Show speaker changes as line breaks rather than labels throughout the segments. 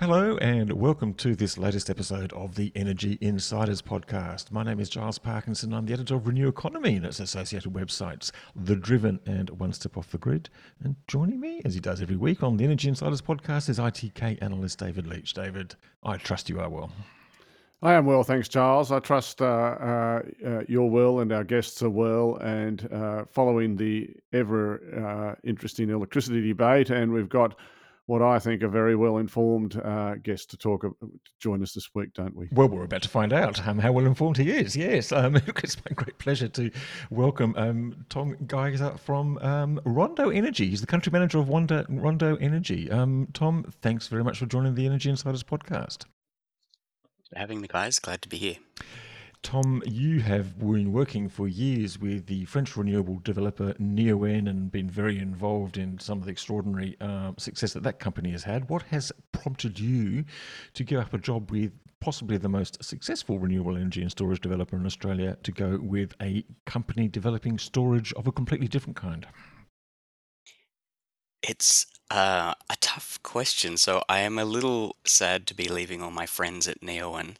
Hello, and welcome to this latest episode of the Energy Insiders podcast. My name is Giles Parkinson. I'm the editor of Renew Economy and its associated websites, The Driven and One Step Off the Grid. And joining me, as he does every week on the Energy Insiders podcast, is ITK analyst David Leach. David, I trust you are well.
I am well, thanks, Giles. I trust uh, uh, uh, you're well and our guests are well and uh, following the ever uh, interesting electricity debate. And we've got what I think a very well informed uh, guest to talk to join us this week, don't we?
Well, we're about to find out um, how well informed he is. Yes, um, it's my great pleasure to welcome um, Tom Geiser from um, Rondo Energy. He's the country manager of Rondo, Rondo Energy. Um, Tom, thanks very much for joining the Energy Insiders podcast.
for having me, guys. Glad to be here.
Tom, you have been working for years with the French renewable developer Neoen and been very involved in some of the extraordinary uh, success that that company has had. What has prompted you to give up a job with possibly the most successful renewable energy and storage developer in Australia to go with a company developing storage of a completely different kind?
It's uh, a tough question. So I am a little sad to be leaving all my friends at Neoen,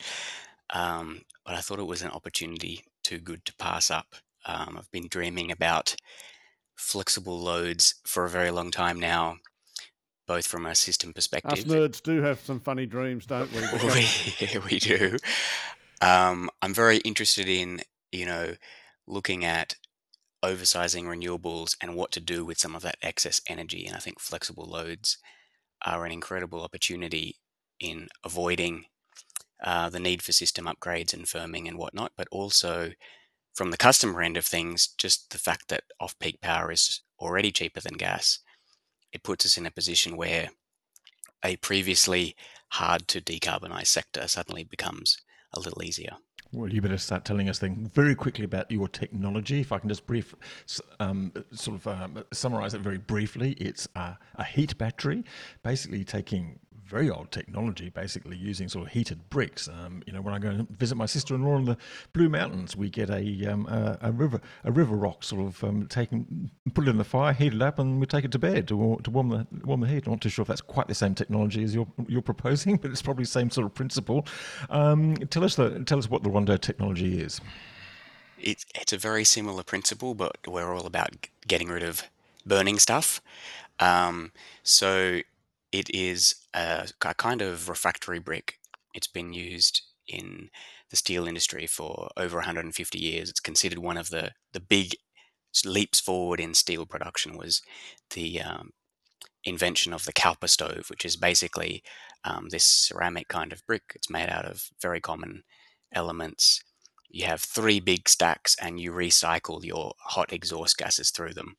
um, but I thought it was an opportunity too good to pass up. Um, I've been dreaming about flexible loads for a very long time now, both from a system perspective.
Us nerds do have some funny dreams, don't we?
We, we do. Um, I'm very interested in, you know, looking at oversizing renewables and what to do with some of that excess energy. And I think flexible loads are an incredible opportunity in avoiding uh, the need for system upgrades and firming and whatnot, but also from the customer end of things, just the fact that off peak power is already cheaper than gas, it puts us in a position where a previously hard to decarbonize sector suddenly becomes a little easier.
Well, you better start telling us then very quickly about your technology. If I can just brief, um, sort of um, summarize it very briefly, it's a, a heat battery, basically taking very old technology, basically using sort of heated bricks. Um, you know, when I go and visit my sister-in-law in the Blue Mountains, we get a um, a, a river a river rock sort of um, taken, put it in the fire, heat it up, and we take it to bed to, to warm the warm the heat. Not too sure if that's quite the same technology as you're you're proposing, but it's probably the same sort of principle. Um, tell us the tell us what the Rondo technology is.
It's it's a very similar principle, but we're all about getting rid of burning stuff. Um, so it is a, a kind of refractory brick. It's been used in the steel industry for over 150 years. It's considered one of the the big leaps forward in steel production was the um, invention of the Cowper stove, which is basically um, this ceramic kind of brick. It's made out of very common elements. You have three big stacks, and you recycle your hot exhaust gases through them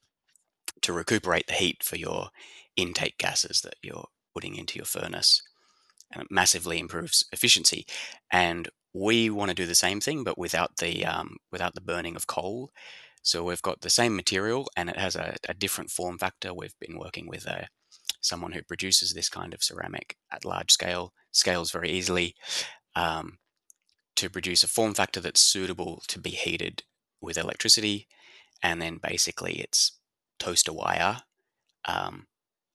to recuperate the heat for your intake gases that you're putting into your furnace. And it massively improves efficiency. And we want to do the same thing, but without the um, without the burning of coal. So we've got the same material, and it has a, a different form factor. We've been working with a, someone who produces this kind of ceramic at large scale, scales very easily, um, to produce a form factor that's suitable to be heated with electricity, and then basically it's toaster wire um,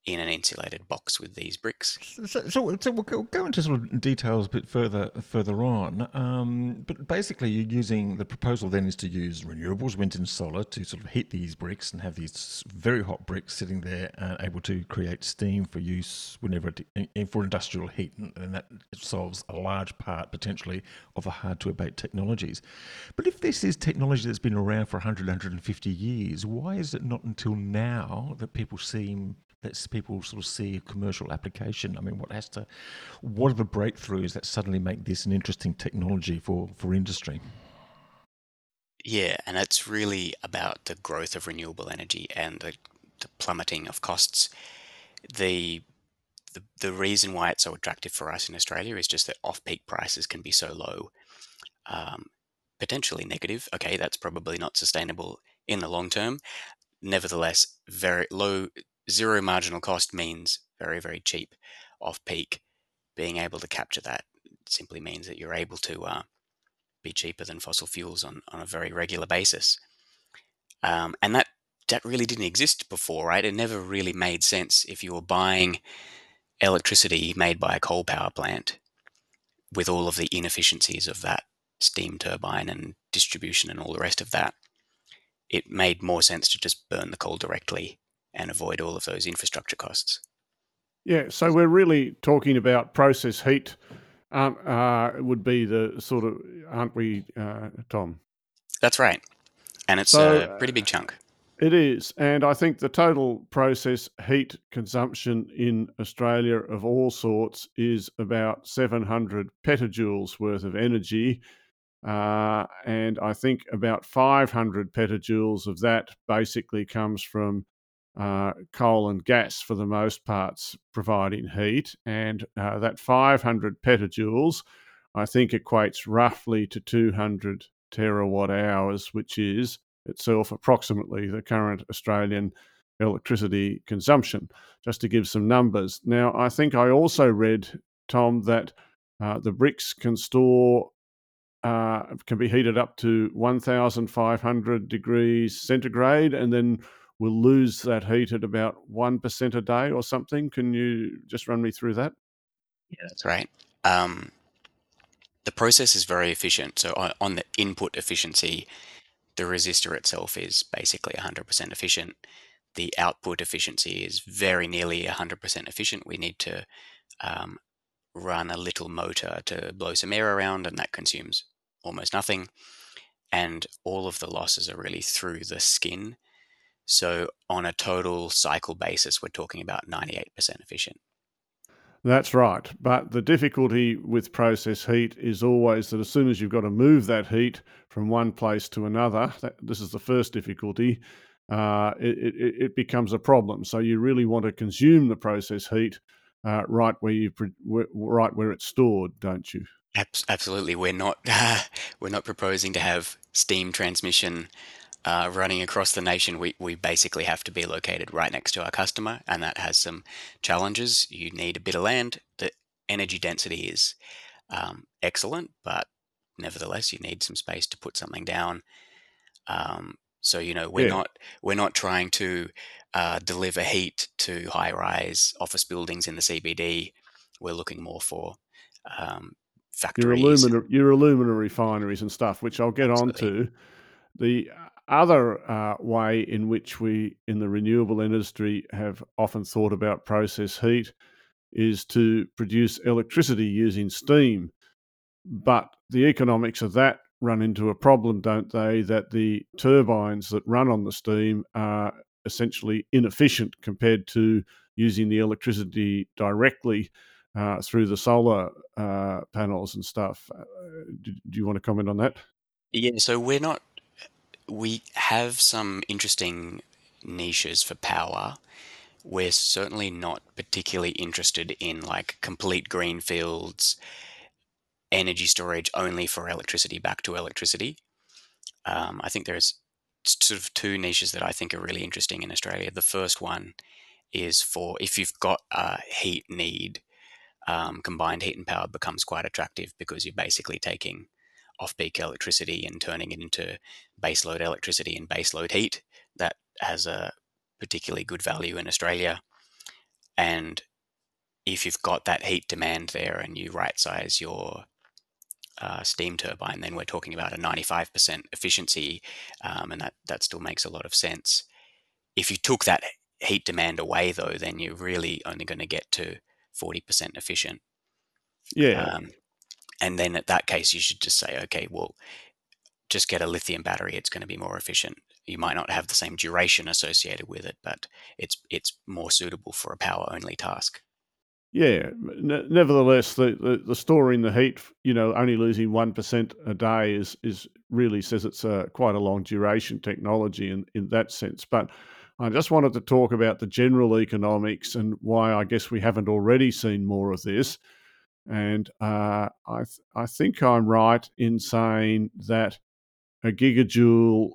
in an insulated box with these bricks.
So, so, so we'll go, into sort of details a bit further further on. Um, but basically, you're using the proposal then is to use renewables, wind and solar, to sort of heat these bricks and have these very hot bricks sitting there, uh, able to create steam for use whenever it, for industrial heat, and, and that solves a large part potentially of the hard to abate technologies. But if this is technology that's been around for 100, 150 years, why is it not until now that people seem that s- people sort of see a commercial application? I mean, what has to, what are the breakthroughs that suddenly make this an interesting technology for, for industry?
Yeah, and it's really about the growth of renewable energy and the, the plummeting of costs. The, the the reason why it's so attractive for us in Australia is just that off-peak prices can be so low. Um, potentially negative. Okay, that's probably not sustainable in the long term. Nevertheless, very low, zero marginal cost means very, very cheap off peak. Being able to capture that simply means that you're able to uh, be cheaper than fossil fuels on, on a very regular basis. Um, and that that really didn't exist before, right? It never really made sense if you were buying electricity made by a coal power plant with all of the inefficiencies of that steam turbine and distribution and all the rest of that. It made more sense to just burn the coal directly and avoid all of those infrastructure costs.
Yeah, so we're really talking about process heat. Um, uh, would be the sort of, aren't we, uh, Tom?
That's right, and it's so, a pretty big chunk.
It is. And I think the total process heat consumption in Australia of all sorts is about 700 petajoules worth of energy. Uh, and I think about 500 petajoules of that basically comes from uh, coal and gas for the most parts providing heat. And uh, that 500 petajoules, I think, equates roughly to 200 terawatt hours, which is itself approximately the current Australian electricity consumption, just to give some numbers. Now, I think I also read, Tom, that uh, the bricks can store, uh, can be heated up to 1,500 degrees centigrade and then will lose that heat at about 1% a day or something. Can you just run me through that?
Yeah, that's right. Um, the process is very efficient. So, on, the input efficiency, the resistor itself is basically 100% efficient. The output efficiency is very nearly 100% efficient. We need to um, run a little motor to blow some air around, and that consumes almost nothing. And all of the losses are really through the skin. So, on a total cycle basis, we're talking about 98% efficient.
That's right. But the difficulty with process heat is always that as soon as you've got to move that heat from one place to another, that, this is the first difficulty, uh, it, it, it, becomes a problem. So you really want to consume the process heat uh, right where you right where it's stored, don't you?
Absolutely. We're not uh, we're not proposing to have steam transmission uh, running across the nation, we, we basically have to be located right next to our customer, and that has some challenges. You need a bit of land. The energy density is um, excellent, but nevertheless, you need some space to put something down. Um, so you know, we're yeah. not we're not trying to uh, deliver heat to high-rise office buildings in the CBD. We're looking more for um, factories.
Your alumina, your alumina refineries and stuff, which I'll get Absolutely. on to. The other uh, way in which we in the renewable industry have often thought about process heat is to produce electricity using steam. But the economics of that run into a problem, don't they? That the turbines that run on the steam are essentially inefficient compared to using the electricity directly uh, through the solar uh, panels and stuff. Uh, do, do you want to comment on that?
Yeah, so we're not we have some interesting niches for power. We're certainly not particularly interested in like complete green fields, energy storage only for electricity back to electricity. Um, I think there's sort of two niches that I think are really interesting in Australia. The first one is for if you've got a heat need, um, combined heat and power becomes quite attractive because you're basically taking off-peak electricity and turning it into baseload electricity and baseload heat. That has a particularly good value in Australia. And if you've got that heat demand there and you right size your uh, steam turbine, then we're talking about a 95% efficiency, um, and that, that still makes a lot of sense. If you took that heat demand away, though, then you're really only going to get to 40% efficient.
Yeah. Um,
and then at that case, you should just say, okay, well, just get a lithium battery. It's going to be more efficient. You might not have the same duration associated with it, but it's it's more suitable for a power only task.
Yeah. Nevertheless, the, the, the, storing the heat, you know, only losing one percent a day is is really says it's a quite a long duration technology in in that sense. But I just wanted to talk about the general economics and why I guess we haven't already seen more of this. And uh, I, th- I think I'm right in saying that a gigajoule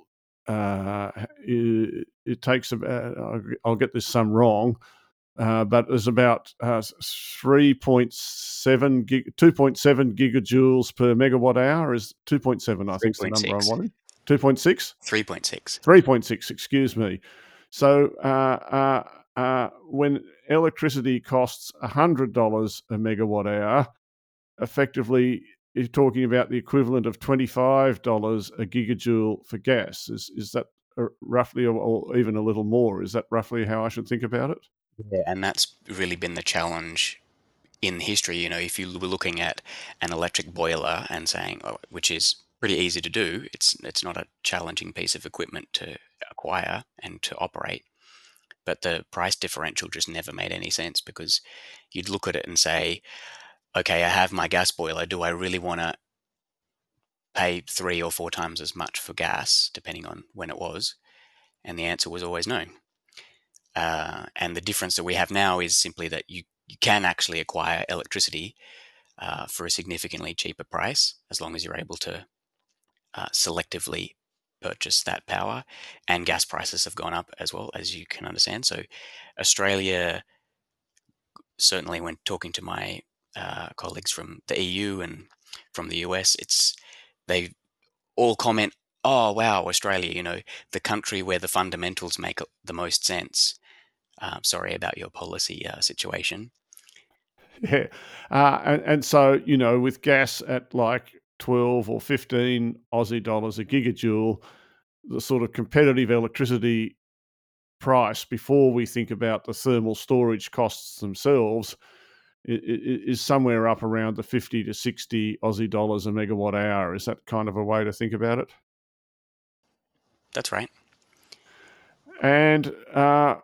uh, it, it, takes about I'll get this sum wrong, uh, but there's about uh, 3.7 gig, 2.7 gigajoules per megawatt hour is 2.7 I think is the number I wanted. 2.6?
3.6.
3.6, excuse me. So uh, uh, uh, when electricity costs $100 a megawatt hour, effectively you're talking about the equivalent of $25 a gigajoule for gas. Is, is that roughly, or even a little more? Is that roughly how I should think about it?
Yeah, and that's really been the challenge in history. You know, if you were looking at an electric boiler and saying, oh, which is pretty easy to do, it's it's not a challenging piece of equipment to acquire and to operate. But the price differential just never made any sense because you'd look at it and say, okay, I have my gas boiler. Do I really want to pay three or four times as much for gas, depending on when it was? And the answer was always no. Uh, and the difference that we have now is simply that you, you can actually acquire electricity uh, for a significantly cheaper price as long as you're able to uh, selectively purchase that power. And gas prices have gone up as well, as you can understand. So, Australia, certainly when talking to my uh, colleagues from the EU and from the US, it's they all comment, "Oh wow, Australia! You know, the country where the fundamentals make the most sense." Uh, sorry about your policy uh, situation.
Yeah, uh, and, and so you know, with gas at like twelve or fifteen Aussie dollars a gigajoule, the sort of competitive electricity price before we think about the thermal storage costs themselves is somewhere up around the 50 to 60 Aussie dollars a megawatt hour. Is that kind of a way to think about it?
That's right.
And uh,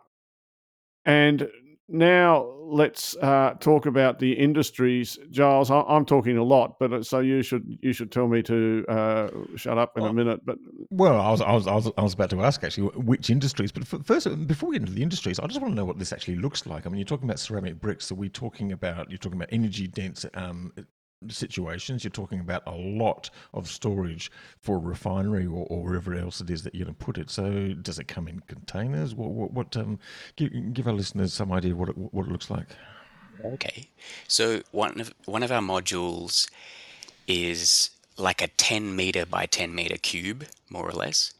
and now let's uh, talk about the industries, Giles. I, am talking a lot, but uh, so you should you should tell me to uh, shut up in well, a minute. But
well, I was, I was I was I was about to ask actually which industries, but first before we get into the industries, I just want to know what this actually looks like. I mean, you're talking about ceramic bricks. Are we talking about you're talking about energy dense um, situations, you're talking about a lot of storage for a refinery or, or wherever else it is that you're going to put it. So, does it come in containers? What, what, what um, give, give our listeners some idea what it, what it looks like.
Okay, so one of one of our modules is like a 10 meter by 10 meter cube, more or less,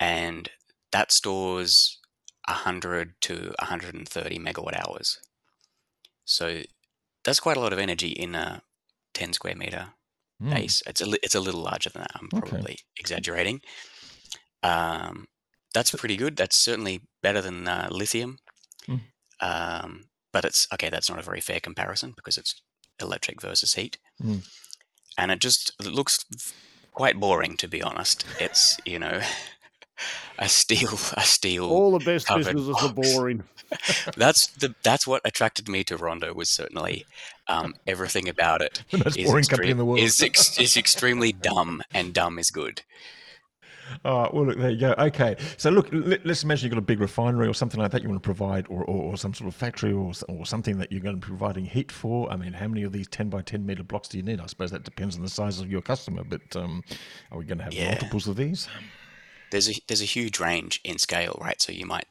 and that stores 100 to 130 megawatt hours. So that's quite a lot of energy in a 10 square meter mm. base. It's a, li- it's a little larger than that. I'm probably okay. exaggerating. Um, that's pretty good. That's certainly better than uh, lithium. Mm. Um, but it's okay. That's not a very fair comparison because it's electric versus heat, mm. and it just it looks quite boring to be honest. It's you know a steel a steel.
All the best businesses box. are boring.
that's the that's what attracted me to Rondo was certainly um, everything about it.
The most boring company in the world
is ex- is extremely dumb, and dumb is good.
Oh, well, look, there you go. Okay. So, look, let, us imagine you've got a big refinery or something like that you want to provide, or, or, or, some sort of factory or, or something that you're going to be providing heat for. I mean, how many of these 10 by 10 meter blocks do you need? I suppose that depends on the size of your customer, but um, are we going to have yeah. multiples of these?
There's a, there's a huge range in scale, right? So, you might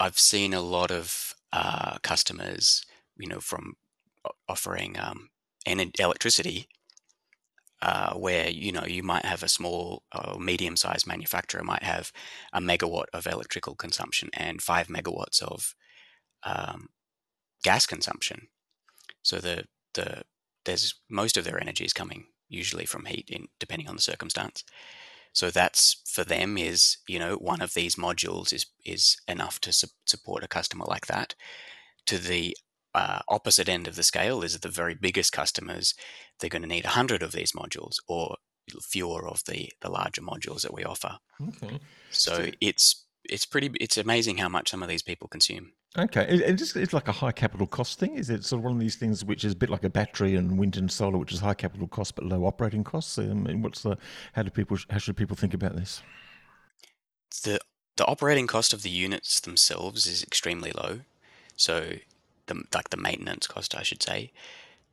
I've seen a lot of uh, customers, you know, from offering um, electricity, uh, where you know you might have a small or medium-sized manufacturer might have a megawatt of electrical consumption and five megawatts of um, gas consumption. So the the there's most of their energy is coming usually from heat, in depending on the circumstance. So that's for them is you know one of these modules is is enough to su- support a customer like that. To the uh, opposite end of the scale is the very biggest customers. They're going to need hundred of these modules or fewer of the the larger modules that we offer. Okay. So it's it's pretty it's amazing how much some of these people consume.
Okay, it, it's, it's like a high capital cost thing. Is it sort of one of these things which is a bit like a battery and wind and solar, which is high capital cost but low operating costs? Um, and what's the how do people how should people think about this?
The the operating cost of the units themselves is extremely low, so the like the maintenance cost, I should say.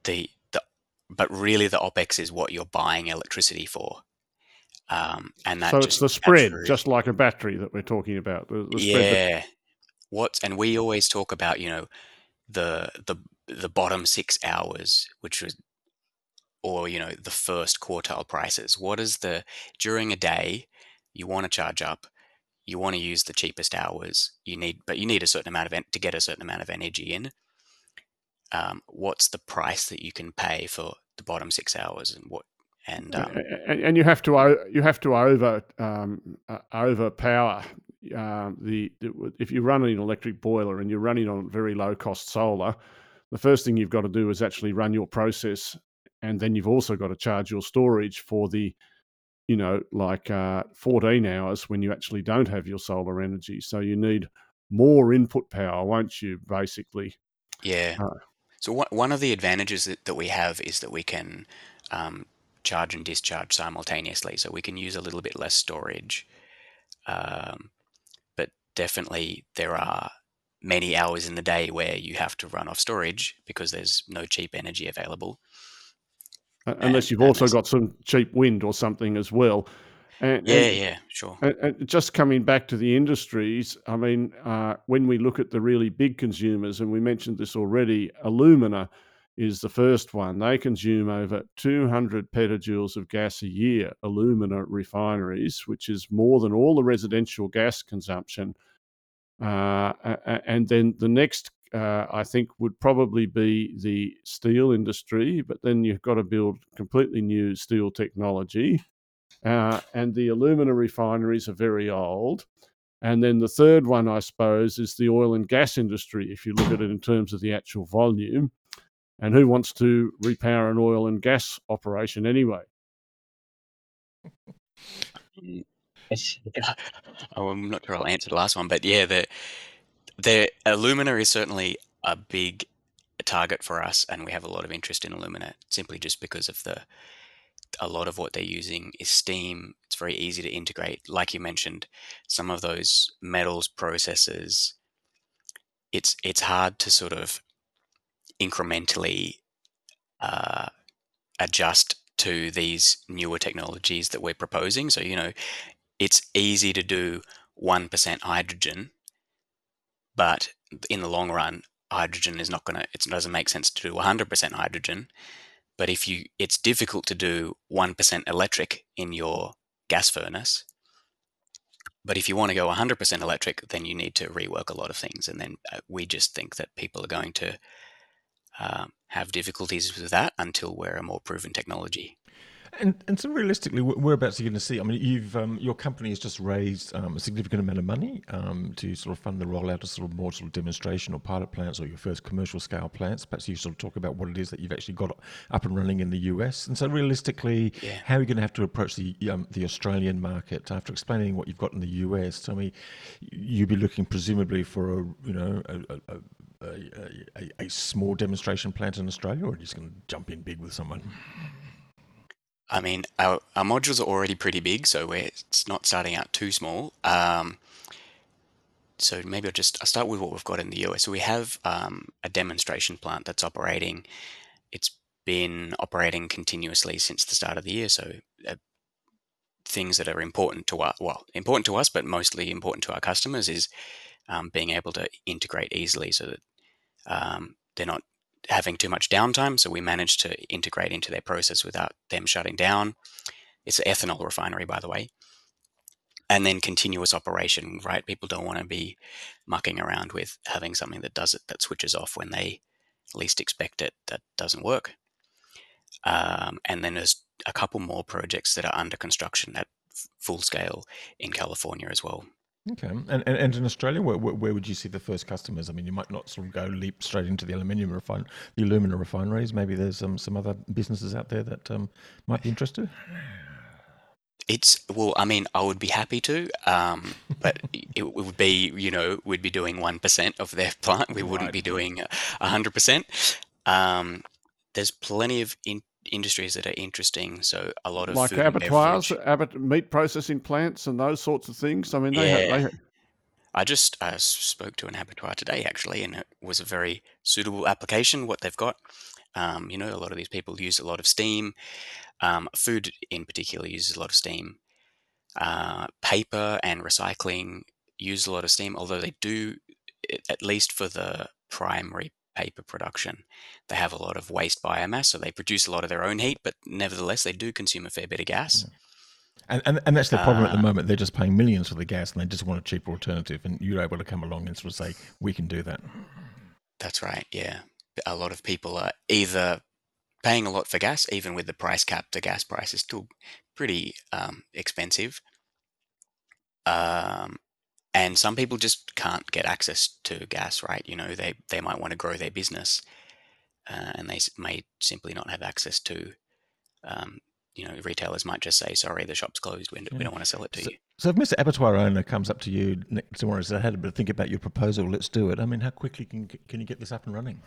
The the but really the opex is what you're buying electricity for. Um, and that
so
just
it's the spread,
through.
just like a battery that we're talking about. The, the
yeah. What and we always talk about, you know, the the the bottom six hours, which was or you know the first quartile prices. What is the during a day you want to charge up? You want to use the cheapest hours. You need, but you need a certain amount of en- to get a certain amount of energy in. Um, what's the price that you can pay for the bottom six hours, and what and um,
and, and you have to you have to over um, uh, overpower um, the, if you're running an electric boiler and you're running on very low cost solar, the first thing you've got to do is actually run your process, and then you've also got to charge your storage for the you know like uh, 14 hours when you actually don't have your solar energy. So you need more input power, won't you? Basically,
yeah. Uh, so one of the advantages that, that we have is that we can um, charge and discharge simultaneously. So we can use a little bit less storage. Um, definitely there are many hours in the day where you have to run off storage because there's no cheap energy available.
Unless and, you've also got some cheap wind or something as well.
And, yeah, and, yeah, sure.
And, just coming back to the industries, I mean, uh, when we look at the really big consumers, and we mentioned this already, alumina is the first one. They consume over 200 petajoules of gas a year, alumina refineries, which is more than all the residential gas consumption. Uh, and then the next, uh, I think, would probably be the steel industry, but then you've got to build completely new steel technology. Uh, and the alumina refineries are very old. And then the third one, I suppose, is the oil and gas industry, if you look at it in terms of the actual volume. And who wants to repower an oil and gas operation anyway?
oh, I'm not sure I'll answer the last one, but yeah, the the alumina is certainly a big target for us, and we have a lot of interest in alumina simply just because of the a lot of what they're using is steam. It's very easy to integrate. Like you mentioned, some of those metals processes, it's it's hard to sort of incrementally uh, adjust to these newer technologies that we're proposing. So, you know, it's easy to do 1% hydrogen, but in the long run, hydrogen is not going to, it doesn't make sense to do 100% hydrogen. But if you, it's difficult to do 1% electric in your gas furnace. But if you want to go 100% electric, then you need to rework a lot of things. And then uh, we just think that people are going to um, have difficulties with that until we're a more proven technology.
And, and so realistically, whereabouts are you going to see? I mean, you've um, your company has just raised um, a significant amount of money um, to sort of fund the rollout of sort of more sort of demonstration or pilot plants or your first commercial scale plants. Perhaps you sort of talk about what it is that you've actually got up and running in the US. And so realistically, yeah. how are you going to have to approach the um, the Australian market after explaining what you've got in the US? Tell me, you'd be looking presumably for a you know a, a, a, a, a small demonstration plant in Australia, or are you just going to jump in big with someone?
I mean, our, our modules are already pretty big, so we're, it's not starting out too small. Um, so maybe I'll just I'll start with what we've got in the US. So we have um, a demonstration plant that's operating. It's been operating continuously since the start of the year. So uh, things that are important to us, well, important to us, but mostly important to our customers is um, being able to integrate easily so that um, they're not having too much downtime. So we managed to integrate into their process without them shutting down. It's an ethanol refinery, by the way. And then continuous operation, right? People don't want to be mucking around with having something that does it that switches off when they least expect it that doesn't work. Um, and then there's a couple more projects that are under construction at full scale in California as well.
Okay, and, and, and in Australia, where, where would you see the first customers? I mean, you might not sort of go leap straight into the aluminium refine, the alumina refineries. Maybe there's um, some other businesses out there that um, might be interested.
It's well, I mean, I would be happy to, um, but it would be, you know, we'd be doing one percent of their plant. We wouldn't right. be doing hundred percent. Um, there's plenty of in, industries that are interesting. So a lot of
like abattoirs, abat- meat processing plants, and those sorts of things. I mean, they, yeah. have, they have...
I just uh, spoke to an abattoir today actually, and it was a very suitable application. What they've got, um, you know, a lot of these people use a lot of steam. Um, food in particular uses a lot of steam, Uh, paper and recycling use a lot of steam, although they do, at least for the primary paper production, they have a lot of waste biomass, so they produce a lot of their own heat, but nevertheless, they do consume a fair bit of gas.
And, and, and that's the problem uh, at the
Uh,
moment. They're just paying millions for the gas and they just want a cheaper alternative. And you're able to come along and sort of say, we can do that.
That's right, yeah. A lot of people are either paying a lot for gas, even with the price cap, the gas price is still pretty um, expensive. Um, and some people just can't get access to gas, right? You know, they, they might want to grow their business uh, and they may simply not have access to, um, you know, retailers might just say, sorry, the shop's closed. We, we don't want to sell it to
So,
you.
so if Mr. Abattoir owner comes up to you next tomorrow and says, I had a bit of think about your proposal, let's do it. I mean, how quickly can, can you get this up and running?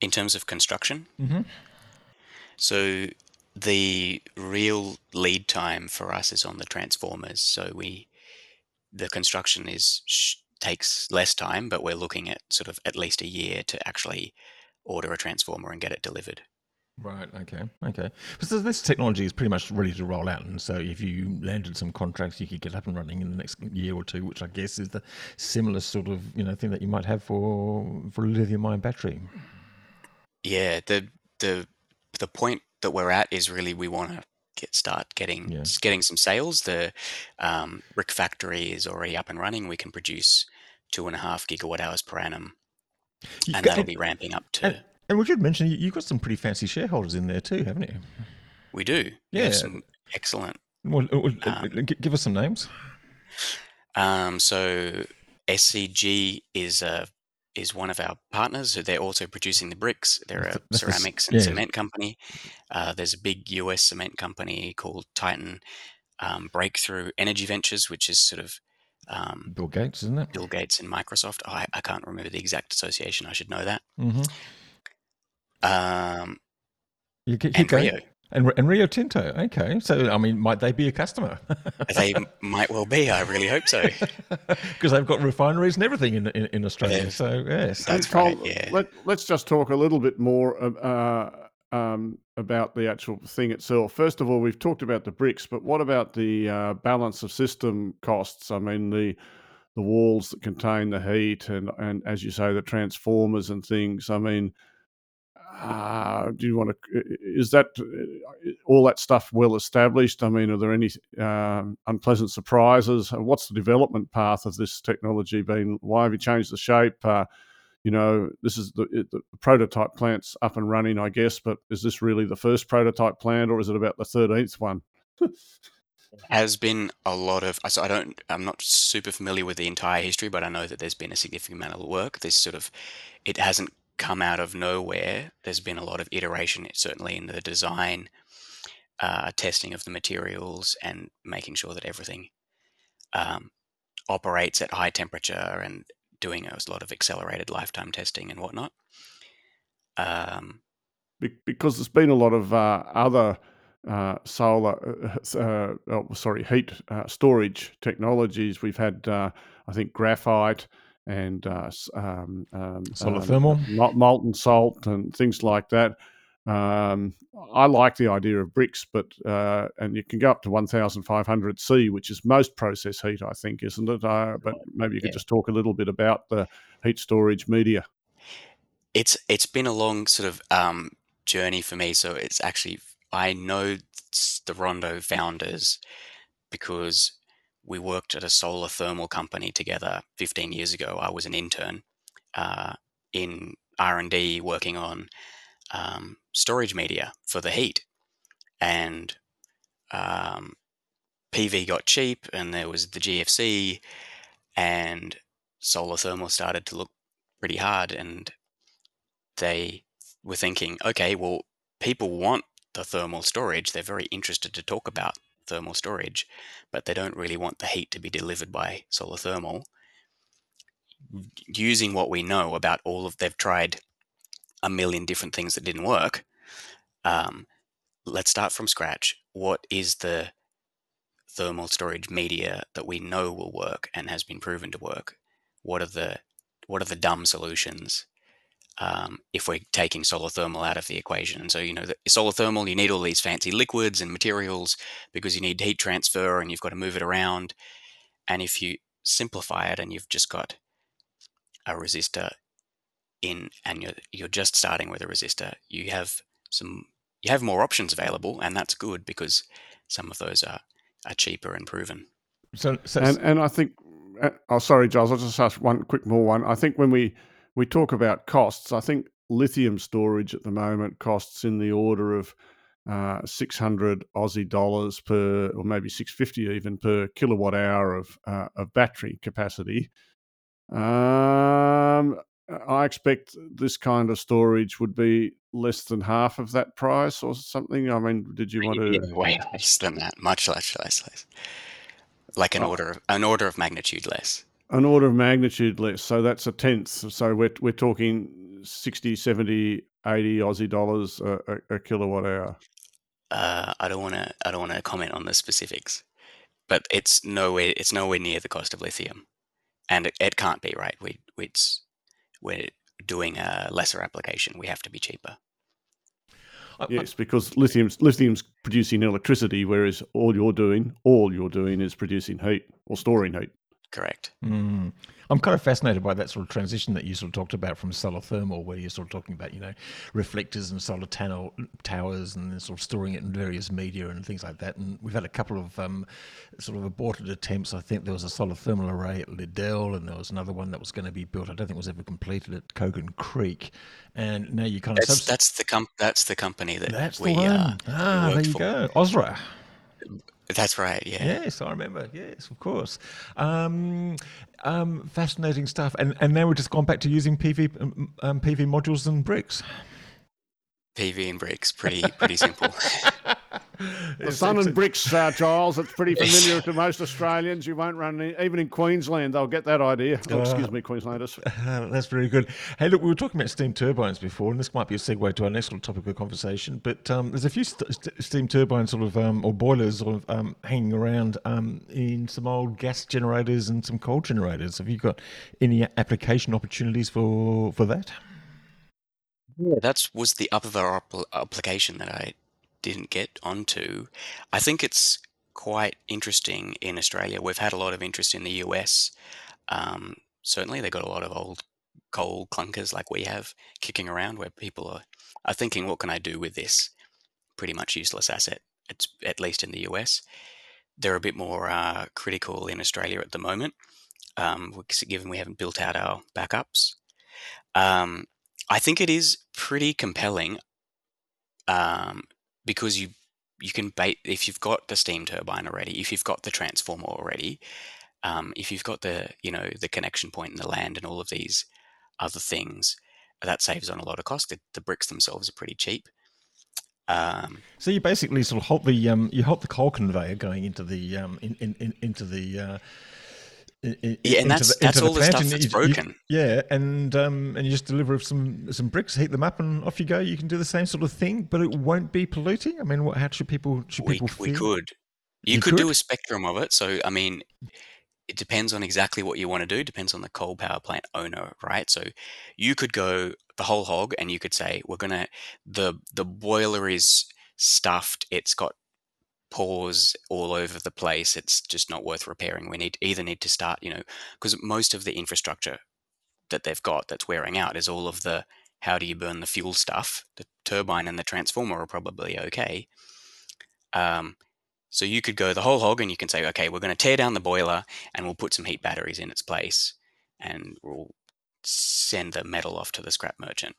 In terms of construction,
Mm-hmm.
So the real lead time for us is on the transformers. So we the construction is takes less time, but we're looking at sort of at least a year to actually order a transformer and get it delivered.
Right. Okay. Okay. So this technology is pretty much ready to roll out, and so if you landed some contracts, you could get up and running in the next year or two, which I guess is the similar sort of you know thing that you might have for for a lithium-ion battery.
Yeah, the the the point that we're at is really we want to get start getting
Yeah.
getting some sales. The um, brick factory is already up and running. We can produce two and a half gigawatt hours per annum,
You
and
got-
that'll be ramping up to.
and, and we should mention you- you've got some pretty fancy shareholders in there too, haven't you?
We do. We
Yeah.
some excellent
Well, well, uh,
Um,
give us some names.
Um, so SCG is uh, is one of our partners. So they're also producing the bricks. They're a
that's
ceramics and
yeah.
cement company. Uh, there's a big US cement company called Titan um, Breakthrough Energy Ventures, which is sort of um,
Bill Gates, isn't it?
Bill Gates and Microsoft. I, I can't remember the exact association. I should know that.
Mm-hmm.
Um,
You keep, keep
and
going.
Rio.
And, and Rio Tinto. Okay. So, I mean, might they be a customer?
They might well be. I really hope so.
Because they've got refineries and everything in, in, in Australia.
Yeah.
So, yes.
That's
and Cole,
right, yeah.
let, let's just talk a little bit more uh, um, about the actual thing itself. First of all, we've talked about the bricks, but what about the uh, balance of system costs? I mean, the the walls that contain the heat, and and as you say, the transformers and things. I mean, uh, do you want to? Is that uh, all that stuff well established? I mean, are there any um, unpleasant surprises? What's the development path of this technology been? Why have you changed the shape? Uh, you know, this is the, the prototype plant's up and running, I guess, but is this really the first prototype plant, or is it about the thirteenth one?
has been a lot of so I don't I'm not super familiar with the entire history, but I know that there's been a significant amount of work. This sort of it hasn't come out of nowhere. There's been a lot of iteration, certainly in the design, uh, testing of the materials, and making sure that everything um, operates at high temperature and doing a lot of accelerated lifetime testing and whatnot. Um,
Be- because there's been a lot of uh, other uh, solar, uh, uh, oh, sorry, heat uh, storage technologies. We've had, I think, graphite and uh, s- um, um,
Solar
um,
thermal.
mol- molten salt and things like that. Um, I like the idea of bricks, but uh, and you can go up to 1,500 C, which is most process heat, I think, isn't it? Uh, but maybe you could
Yeah.
just talk a little bit about the heat storage media.
it's it's been a long sort of um, journey for me. So it's actually I know the Rondo founders because we worked at a solar thermal company together 15 years ago. I was an intern uh, in R and D working on um, storage media for the heat, and um, PV got cheap, and there was the GFC, and solar thermal started to look pretty hard, and they were thinking, okay, well, people want the thermal storage. They're very interested to talk about thermal storage, but they don't really want the heat to be delivered by solar thermal. Using what we know about all of, they've tried a million different things that didn't work. Um, let's start from scratch. What is the thermal storage media that we know will work and has been proven to work? What are the what are the dumb solutions? Um, if we're taking solar thermal out of the equation. And so, you know, the solar thermal, you need all these fancy liquids and materials because you need heat transfer and you've got to move it around. And if you simplify it and you've just got a resistor in and you're, you're just starting with a resistor, you have some you have more options available, and that's good because some of those are, are cheaper and proven.
So, so and, and I think, uh, oh, sorry, Giles, I'll just ask one quick more one. I think when we we talk about costs, I think lithium storage at the moment costs in the order of uh, 600 Aussie dollars per, or maybe 650 even per kilowatt hour of, uh, of battery capacity. Um, I expect this kind of storage would be less than half of that price or something. I mean, did you want to?
Way less than that. Much less, less, less. Like an oh. order, of, an order of magnitude less
an order of magnitude less. So that's a tenth. So we're, we're talking 60, 70, 80 Aussie dollars a, a, a kilowatt hour.
Uh, I don't want to. I don't want to comment on the specifics, but it's nowhere. It's nowhere near the cost of lithium, and it, it can't be right. We it's we're doing a lesser application. We have to be cheaper.
Yes, because lithium's lithium's producing electricity, whereas all you're doing, all you're doing, is producing heat or storing heat.
Correct.
Mm. I'm kind of fascinated by that sort of transition that you sort of talked about from solar thermal, where you're sort of talking about, you know, reflectors and solar tano- towers and then sort of storing it in various media and things like that. And we've had a couple of um, sort of aborted attempts. I think there was a solar thermal array at Liddell, and there was another one that was going to be built. I don't think it was ever completed at Kogan Creek. And now you kind
of
that's,
that's the com- that's the company that
that's
we,
the one.
Uh,
ah, there you
for.
go, Ausra.
That's right. Yeah.
Yes, I remember. Yes, of course. Um, um, fascinating stuff. And and now we've just gone back to using PV um, um PV modules and bricks.
PV and bricks, pretty pretty simple.
the sun and bricks, uh, Giles. It's pretty familiar to most Australians. You won't run any, even in Queensland. They'll get that idea. Oh, excuse me, Queenslanders.
Uh, that's very good. Hey, look, we were talking about steam turbines before, and this might be a segue to our next little topic of conversation. But um, there's a few st- st- steam turbines, sort of, um, or boilers, sort of um, hanging around um, in some old gas generators and some coal generators. Have you got any application opportunities for for that?
Yeah, that was the other application that I didn't get onto. I think it's quite interesting in Australia. We've had a lot of interest in the US. Um, certainly, they've got a lot of old coal clunkers like we have kicking around where people are, are thinking, what can I do with this pretty much useless asset? It's at least in the US. They're a bit more uh, critical in Australia at the moment, um, given we haven't built out our backups. Um, I think it is pretty compelling um, because you you can bait if you've got the steam turbine already, if you've got the transformer already, um, if you've got the you know the connection point in the land and all of these other things, that saves on a lot of cost. The, the bricks themselves are pretty cheap. Um,
so you basically sort of halt the um, you halt the coal conveyor going into the um, in, in, in, into the uh,
in, yeah, and that's the, that's all the, the stuff that's you, broken.
You, yeah, and um, and you just deliver some some bricks, heat them up, and off you go. You can do the same sort of thing, but it won't be polluting. I mean, what? How should people should
we,
people feel?
We could. You, you could, could do a spectrum of it. So, I mean, it depends on exactly what you want to do. Depends on the coal power plant owner, right? So, you could go the whole hog, and you could say, "We're gonna the the boiler is stuffed. It's got pores all over the place. It's just not worth repairing. We need either need to start, you know, because most of the infrastructure that they've got that's wearing out is all of the how do you burn the fuel stuff. The turbine and the transformer are probably okay. Um, so you could go the whole hog and you can say, okay, we're going to tear down the boiler and we'll put some heat batteries in its place and we'll send the metal off to the scrap merchant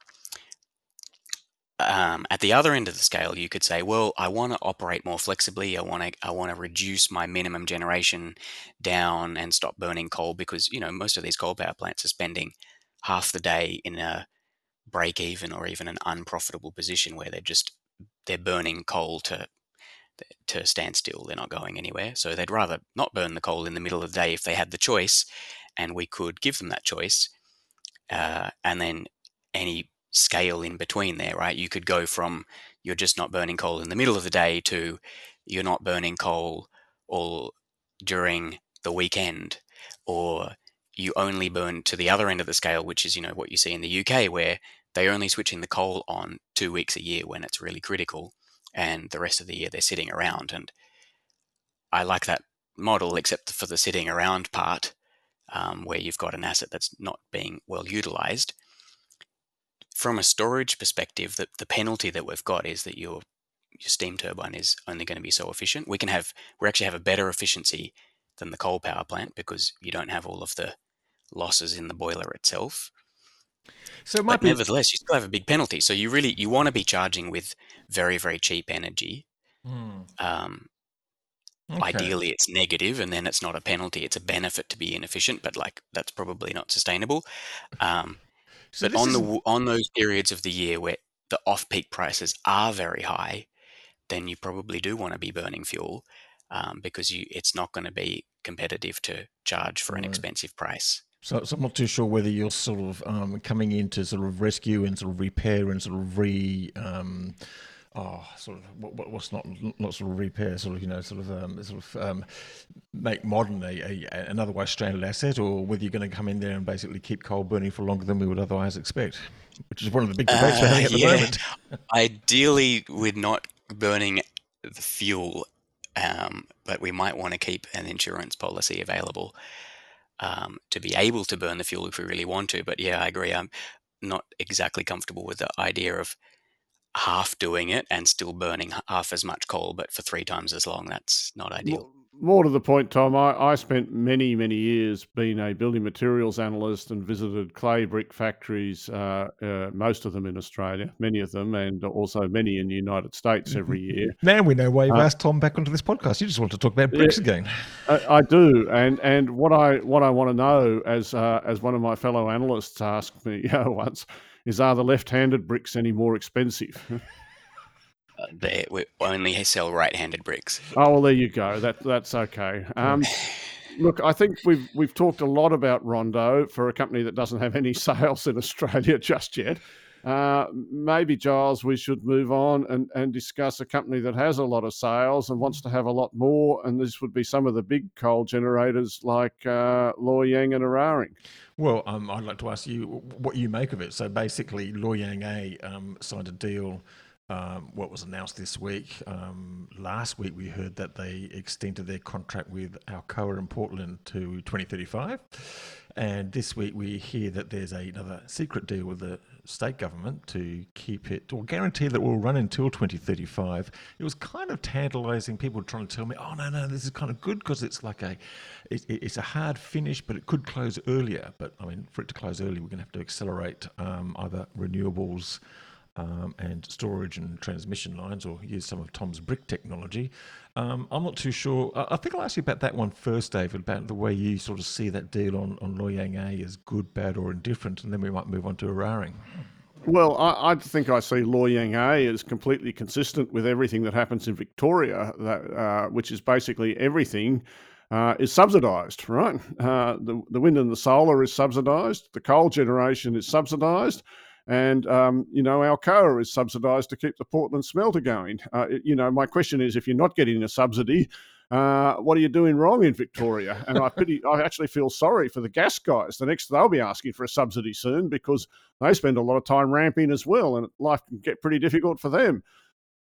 um, at the other end of the scale, you could say, well, I want to operate more flexibly. I want to I want to reduce my minimum generation down and stop burning coal because you know most of these coal power plants are spending half the day in a break even or even an unprofitable position where they're just they're burning coal to to stand still. They're not going anywhere. So they'd rather not burn the coal in the middle of the day if they had the choice, and we could give them that choice. Uh, and then any scale in between there, right? You could go from you're just not burning coal in the middle of the day to you're not burning coal all during the weekend, or you only burn to the other end of the scale, which is you know what you see in the UK, where they're only switching the coal on two weeks a year when it's really critical, and the rest of the year they're sitting around. And I like that model, except for the sitting around part, um, where you've got an asset that's not being well utilized. From a storage perspective, the, the penalty that we've got is that your your steam turbine is only going to be so efficient. We can have we actually have a better efficiency than the coal power plant because you don't have all of the losses in the boiler itself. So, but be... nevertheless, you still have a big penalty. So you really you want to be charging with very very cheap energy. Mm. Um, okay. Ideally, it's negative, and then it's not a penalty; it's a benefit to be inefficient. But like that's probably not sustainable. Um, so but on is... the on those periods of the year where the off peak prices are very high, then you probably do want to be burning fuel um, because you it's not going to be competitive to charge for an expensive price.
So, so, I'm not too sure whether you're sort of um, coming in to sort of rescue and sort of repair and sort of re, um, oh, sort of what, what's not not sort of repair, sort of you know, sort of um, sort of um, make modern a, a, an otherwise stranded asset, or whether you're going to come in there and basically keep coal burning for longer than we would otherwise expect, which is one of the big debates uh, we're having at the moment.
Ideally, we're not burning the fuel, um, but we might want to keep an insurance policy available um, to be able to burn the fuel if we really want to. But yeah, I agree. I'm not exactly comfortable with the idea of half doing it and still burning half as much coal, but for three times as long. That's not ideal
more to the point, Tom, I, I spent many, many years being a building materials analyst and visited clay brick factories, uh, uh, most of them in Australia, many of them, and also many in the United States every year.
Now we know why you've uh, asked Tom back onto this podcast. You just want to talk about bricks yeah, again.
I, I, do, and and what I what I want to know, as uh, as one of my fellow analysts asked me once, is are the left-handed bricks any more expensive?
they we only sell right-handed bricks.
Oh well, there you go. That that's okay. Um, look, I think we've we've talked a lot about Rondo for a company that doesn't have any sales in Australia just yet. Uh, maybe Giles, we should move on and, and discuss a company that has a lot of sales and wants to have a lot more. And this would be some of the big coal generators like uh, Loy Yang and Eraring.
Well, um, I'd like to ask you what you make of it. So basically, Loy Yang A um, signed a deal um, what was announced this week. Um, last week, we heard that they extended their contract with Alcoa in Portland to 2035. And this week, we hear that there's a, another secret deal with the state government to keep it or guarantee that we'll run until 2035. It was kind of tantalizing. People trying to tell me, oh, no, no, this is kind of good because it's like a, it, it's a hard finish, but it could close earlier. But I mean, for it to close early, we're going to have to accelerate um, either renewables um, and storage and transmission lines, or use some of Tom's brick technology. Um, I'm not too sure. I think I'll ask you about that one first, David, about the way you sort of see that deal on, on Loy Yang A as good, bad, or indifferent, and then we might move on to Eraring.
Well, I, I, think I see Loy Yang A as completely consistent with everything that happens in Victoria, that, uh, which is basically everything uh, is subsidised, right? Uh, the, the wind and the solar is subsidised, the coal generation is subsidised, and, um, you know, Alcoa is subsidised to keep the Portland smelter going. Uh, you know, my question is if you're not getting a subsidy, uh, what are you doing wrong in Victoria? And I pity, I actually feel sorry for the gas guys. The next they'll be asking for a subsidy soon because they spend a lot of time ramping as well, and life can get pretty difficult for them.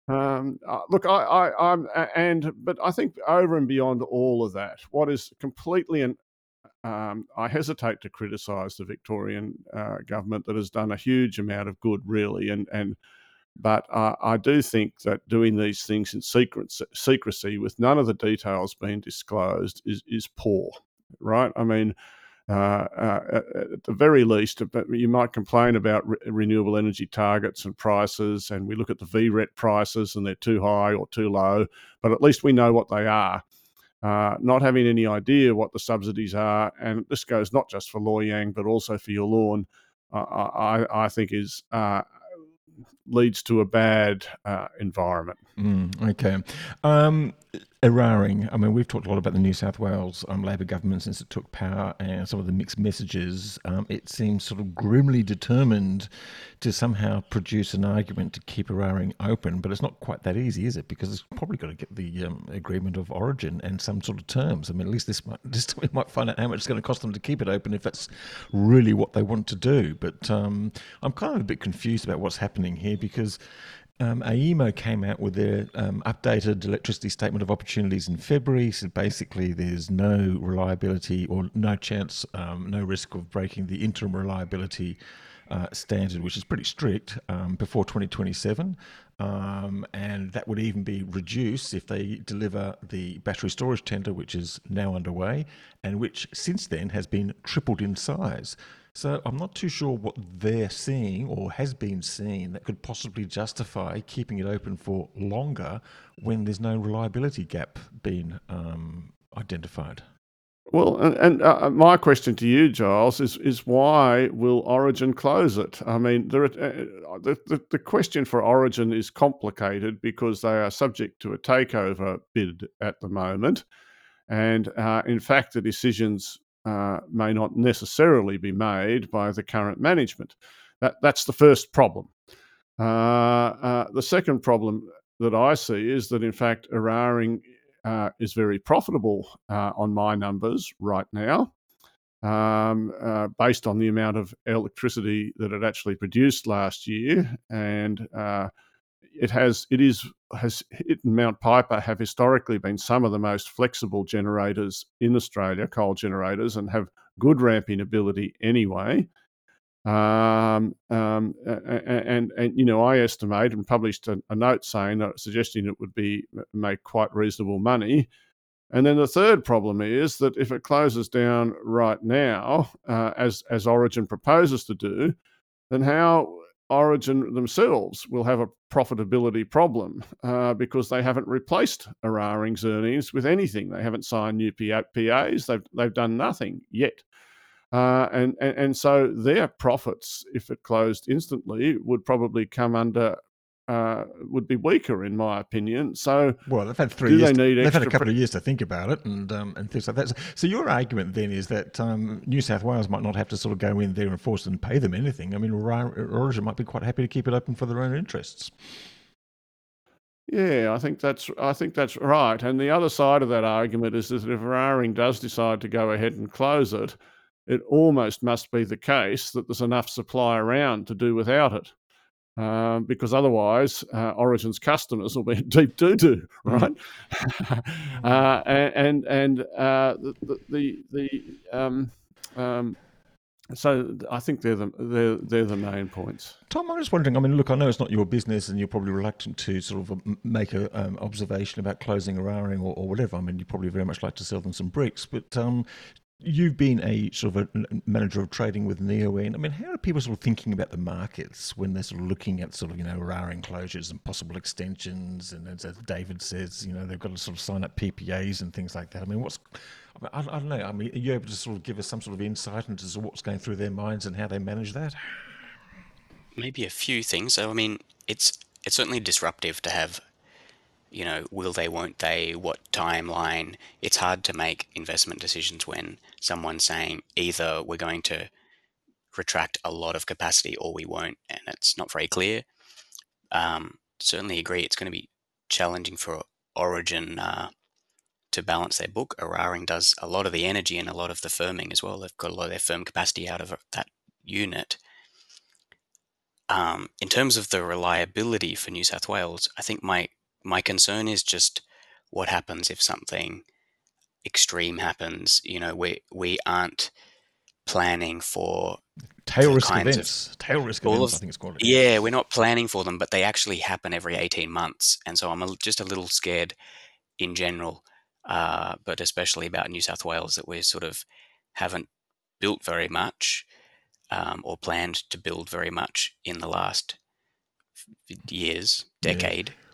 Um, uh, look, I, I, I'm, and but I think over and beyond all of that, what is completely and um, I hesitate to criticise the Victorian uh, government that has done a huge amount of good, really, and and but uh, I do think that doing these things in secrecy, secrecy with none of the details being disclosed is is poor, right? I mean. Uh, uh, at the very least, you might complain about re- renewable energy targets and prices, and we look at the VRET prices and they're too high or too low, but at least we know what they are uh, not having any idea what the subsidies are, and this goes not just for Loy Yang but also for Yallourn, uh, I, I think is uh, leads to a bad uh, environment.
Mm, okay. Um, Eraring, I mean, we've talked a lot about the New South Wales um, Labor government since it took power and some of the mixed messages. Um, it seems sort of grimly determined to somehow produce an argument to keep Eraring open, but it's not quite that easy, is it? Because it's probably got to get the um, agreement of origin and some sort of terms. I mean, at least this might, this we might find out how much it's going to cost them to keep it open if that's really what they want to do. But um, I'm kind of a bit confused about what's happening here because um, AEMO came out with their um, updated electricity statement of opportunities in February. So basically, there's no reliability or no chance, um, no risk of breaking the interim reliability uh, standard, which is pretty strict, um, before 2027. Um, and that would even be reduced if they deliver the battery storage tender, which is now underway, and which since then has been tripled in size. So I'm not too sure what they're seeing or has been seen that could possibly justify keeping it open for longer when there's no reliability gap being um, identified.
Well, and, and uh, my question to you, Giles, is is why will Origin close it? I mean, there are, uh, the, the the question for Origin is complicated because they are subject to a takeover bid at the moment, and uh, in fact, the decisions uh, may not necessarily be made by the current management. That, that's the first problem. Uh, uh, the second problem that I see is that, in fact, Eraring uh, is very profitable uh, on my numbers right now. Um, uh, based on the amount of electricity that it actually produced last year, and it has it is has it and Mount Piper have historically been some of the most flexible generators in Australia, coal generators, and have good ramping ability anyway. Um, um, and, and, you know I estimate and published a, a note saying that suggesting it would be make quite reasonable money. And then the third problem is that if it closes down right now, uh, as as Origin proposes to do, then how Origin themselves will have a profitability problem uh, because they haven't replaced Eraring's earnings with anything. They haven't signed new PAs. They've they've done nothing yet, uh, and, and and so their profits, if it closed instantly, would probably come under uh, would be weaker, in my opinion. So,
well, they've had three. years they to, they've had a couple of years to think about it and um, and things like that. So, your argument then is that um, New South Wales might not have to sort of go in there and force them and pay them anything. I mean, Origin might be quite happy to keep it open for their own interests.
Yeah, I think that's I think that's right. And the other side of that argument is that if Eraring does decide to go ahead and close it, it almost must be the case that there's enough supply around to do without it um, because otherwise uh, Origin's customers will be in deep doo doo, mm-hmm. right? uh, and and uh, the the, the um, um, so I think they're the they're, they're the main points.
Tom, I'm just wondering. I mean, look, I know it's not your business, and you're probably reluctant to sort of um, make an um, observation about closing Eraring or, or whatever. I mean, you probably very much like to sell them some bricks, but um, You've been a sort of a manager of trading with Neoen. I mean, how are people sort of thinking about the markets when they're sort of looking at sort of, you know, Eraring closures and possible extensions? And as David says, you know, they've got to sort of sign up PPAs and things like that. I mean, what's, I, I don't know. I mean, are you able to sort of give us some sort of insight into what's going through their minds and how they manage that?
Maybe a few things. So, I mean, it's it's certainly disruptive to have you know, will they, won't they, what timeline. It's hard to make investment decisions when someone's saying either we're going to retract a lot of capacity or we won't, and it's not very clear. Um, certainly agree it's going to be challenging for Origin uh, to balance their book. Eraring does a lot of the energy and a lot of the firming as well. They've got a lot of their firm capacity out of that unit. Um, in terms of the reliability for New South Wales, I think my my concern is just what happens if something extreme happens. You know, we we aren't planning for
tail risk events. Of, tail risk events, of, I think it's called.
Yeah, we're not planning for them, but they actually happen every eighteen months, and so I'm a, just a little scared in general, uh, but especially about New South Wales that we sort of haven't built very much um, or planned to build very much in the last years, decade. Yeah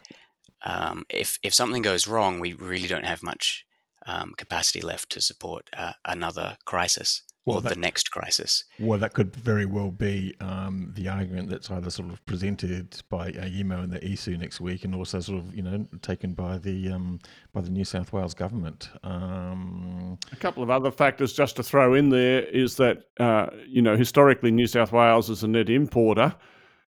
um, if if something goes wrong, we really don't have much um, capacity left to support uh, another crisis. well, or that, the next crisis.
Well, that could very well be um, the argument that's either sort of presented by AEMO and the ESOO next week, and also sort of you know taken by the um, by the New South Wales government. Um,
a couple of other factors just to throw in there is that uh, you know historically New South Wales is a net importer,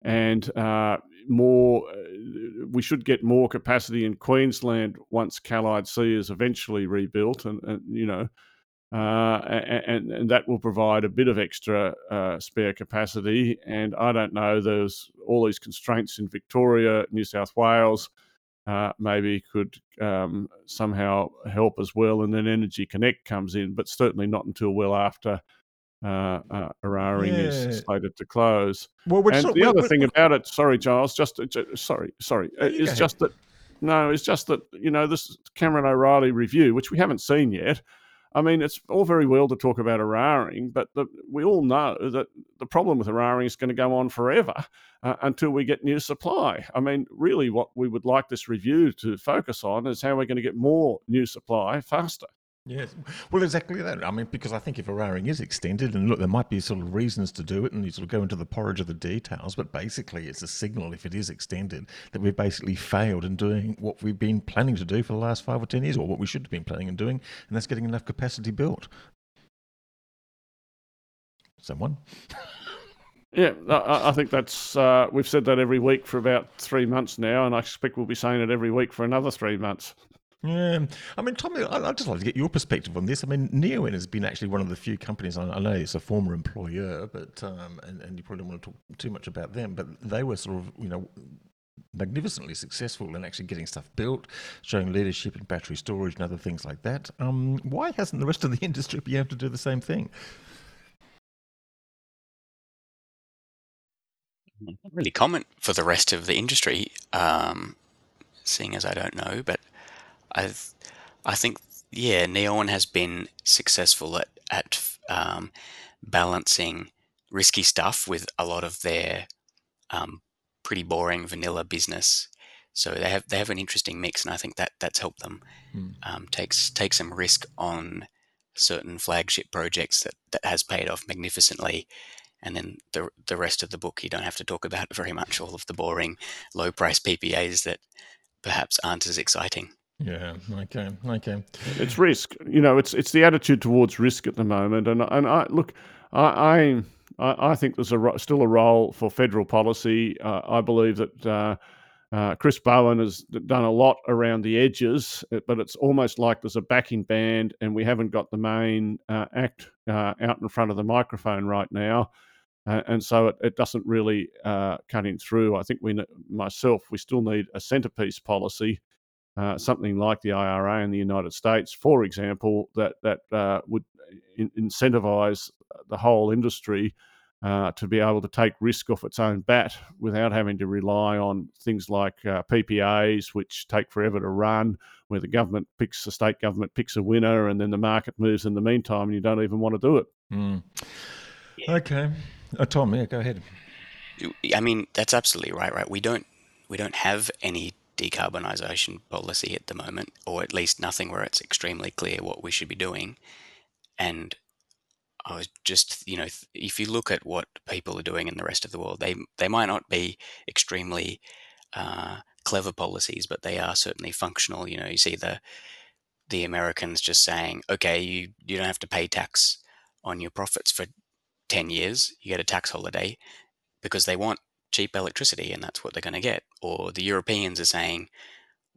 and uh, more uh, we should get more capacity in Queensland once Callide C is eventually rebuilt, and, and you know uh, and, and that will provide a bit of extra uh, spare capacity. And I don't know, there's all these constraints in Victoria, New South Wales, uh, maybe could um, somehow help as well. And then Energy Connect comes in, but certainly not until well after uh, uh, yeah. is slated to close. Well, and the other thing about it, sorry, Giles, just, just sorry, sorry, uh, is just that no, it's just that you know this Cameron O'Reilly review, which we haven't seen yet. I mean, it's all very well to talk about Eraring, but the, we all know that the problem with Eraring is going to go on forever uh, until we get new supply. I mean, really, what we would like this review to focus on is how we're going to get more new supply faster.
Yes, well, exactly that. I mean, because I think if Eraring is extended, and look, there might be sort of reasons to do it, and you sort of go into the porridge of the details, but basically, it's a signal if it is extended that we've basically failed in doing what we've been planning to do for the last five or ten years, or what we should have been planning and doing, and that's getting enough capacity built. Someone.
Yeah, I, think that's uh, we've said that every week for about three months now, and I expect we'll be saying it every week for another three months.
Yeah, I mean, Tommy, I'd just like to get your perspective on this. I mean, Neoen has been actually one of the few companies. I know it's a former employer, but um, and, and you probably don't want to talk too much about them, but they were sort of, you know, magnificently successful in actually getting stuff built, showing leadership in battery storage and other things like that. Um, why hasn't the rest of the industry been able to do the same thing?
really comment for the rest of the industry, um, seeing as I don't know, but I I think yeah, Neoen has been successful at at um, balancing risky stuff with a lot of their um, pretty boring vanilla business. So they have they have an interesting mix, and I think that that's helped them mm. um, takes take some risk on certain flagship projects that that has paid off magnificently. And then the the rest of the book, you don't have to talk about very much. All of the boring, low price PPAs that perhaps aren't as exciting.
Yeah. Okay. Okay.
It's risk. You know, it's it's the attitude towards risk at the moment, and and I look, I I, I think there's a still a role for federal policy. Uh, I believe that. Uh, uh, Chris Bowen has done a lot around the edges, uh, but it's almost like there's a backing band, and we haven't got the main uh, act uh, out in front of the microphone right now, and so it, it doesn't really cut in through. I think we, myself, we still need a centerpiece policy uh, something like the IRA in the United States, for example, that that uh, would in- incentivize the whole industry uh, to be able to take risk off its own bat without having to rely on things like uh, PPAs, which take forever to run, where the government picks the state government picks a winner, and then the market moves in the meantime, and you don't even want to do it.
Mm. Okay, uh, Tom, yeah, go ahead.
I mean, that's absolutely right. Right, we don't we don't have any decarbonisation policy at the moment, or at least nothing where it's extremely clear what we should be doing. And I was just, you know, if you look at what people are doing in the rest of the world, they they might not be extremely uh, clever policies, but they are certainly functional. You know, you see the the Americans just saying, okay, you you don't have to pay tax on your profits for ten years. You get a tax holiday because they want cheap electricity and that's what they're going to get. Or the Europeans are saying,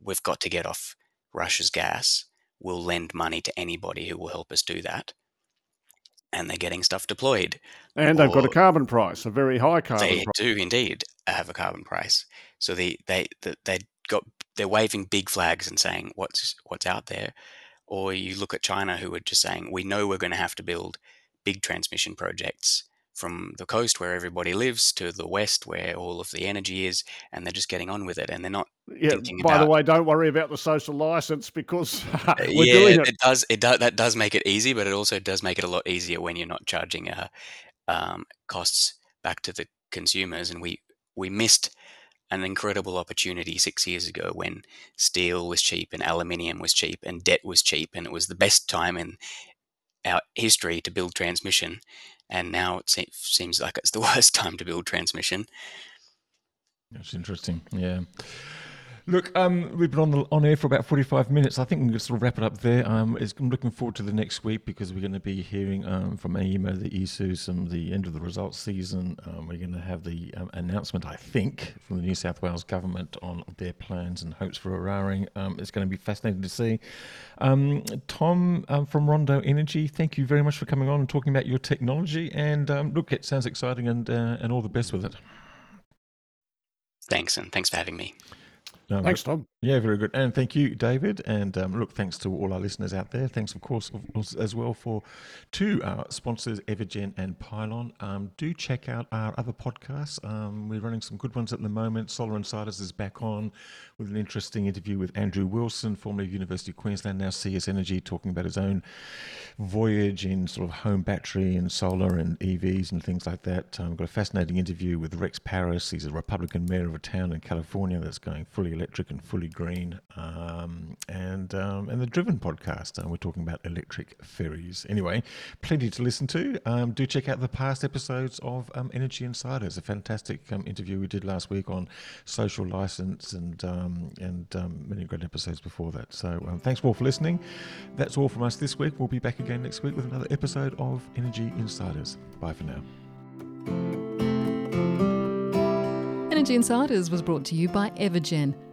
we've got to get off Russia's gas. We'll lend money to anybody who will help us do that. And they're getting stuff deployed.
And they've got a carbon price, a very high carbon price.
they
price.
do indeed have a carbon price. So they, they, they, got, they're waving big flags and saying what's, what's out there. Or you look at China who are just saying, we know we're going to have to build big transmission projects from the coast where everybody lives to the west where all of the energy is, and they're just getting on with it, and they're not.
Yeah. by
about,
the way, don't worry about the social license because
uh, we're yeah, doing it. it. does. It does. That does make it easy, but it also does make it a lot easier when you're not charging uh, um, costs back to the consumers. And we we missed an incredible opportunity six years ago when steel was cheap and aluminium was cheap and debt was cheap, and it was the best time in our history to build transmission, and now it se- seems like it's the worst time to build transmission.
That's interesting. Yeah. Look, um, we've been on the, on air for about forty five minutes. I think we can sort of wrap it up there. Um, I'm looking forward to the next week because we're going to be hearing um, from AEMO, the ESOO, some the end of the results season. Um, we're going to have the um, announcement, I think, from the New South Wales government on their plans and hopes for Eraring. Um, it's going to be fascinating to see. Tom from Rondo Energy, thank you very much for coming on and talking about your technology. And look, it sounds exciting, and uh, and all the best with it.
Thanks, and thanks for having me.
No, Thanks, Tom.
Yeah, very good. And thank you, David. And um, look, thanks to all our listeners out there. Thanks, of course, as well for two uh, sponsors, Evergen and Pylon. Um, do check out our other podcasts. Um, we're running some good ones at the moment. Solar Insiders is back on with an interesting interview with Andrew Wilson, formerly of University of Queensland, now CS Energy, talking about his own voyage in sort of home battery and solar and EVs and things like that. Um, got a fascinating interview with Rex Parris. He's a Republican mayor of a town in California that's going fully electric and fully green. Um, and um, and the Driven podcast, uh, we're talking about electric ferries. Anyway, plenty to listen to. Um, do check out the past episodes of um, Energy Insiders, a fantastic um, interview we did last week on social license and and many great episodes before that. So thanks all for listening. That's all from us this week. We'll be back again next week with another episode of Energy Insiders. Bye for now.
Energy Insiders was brought to you by Evergen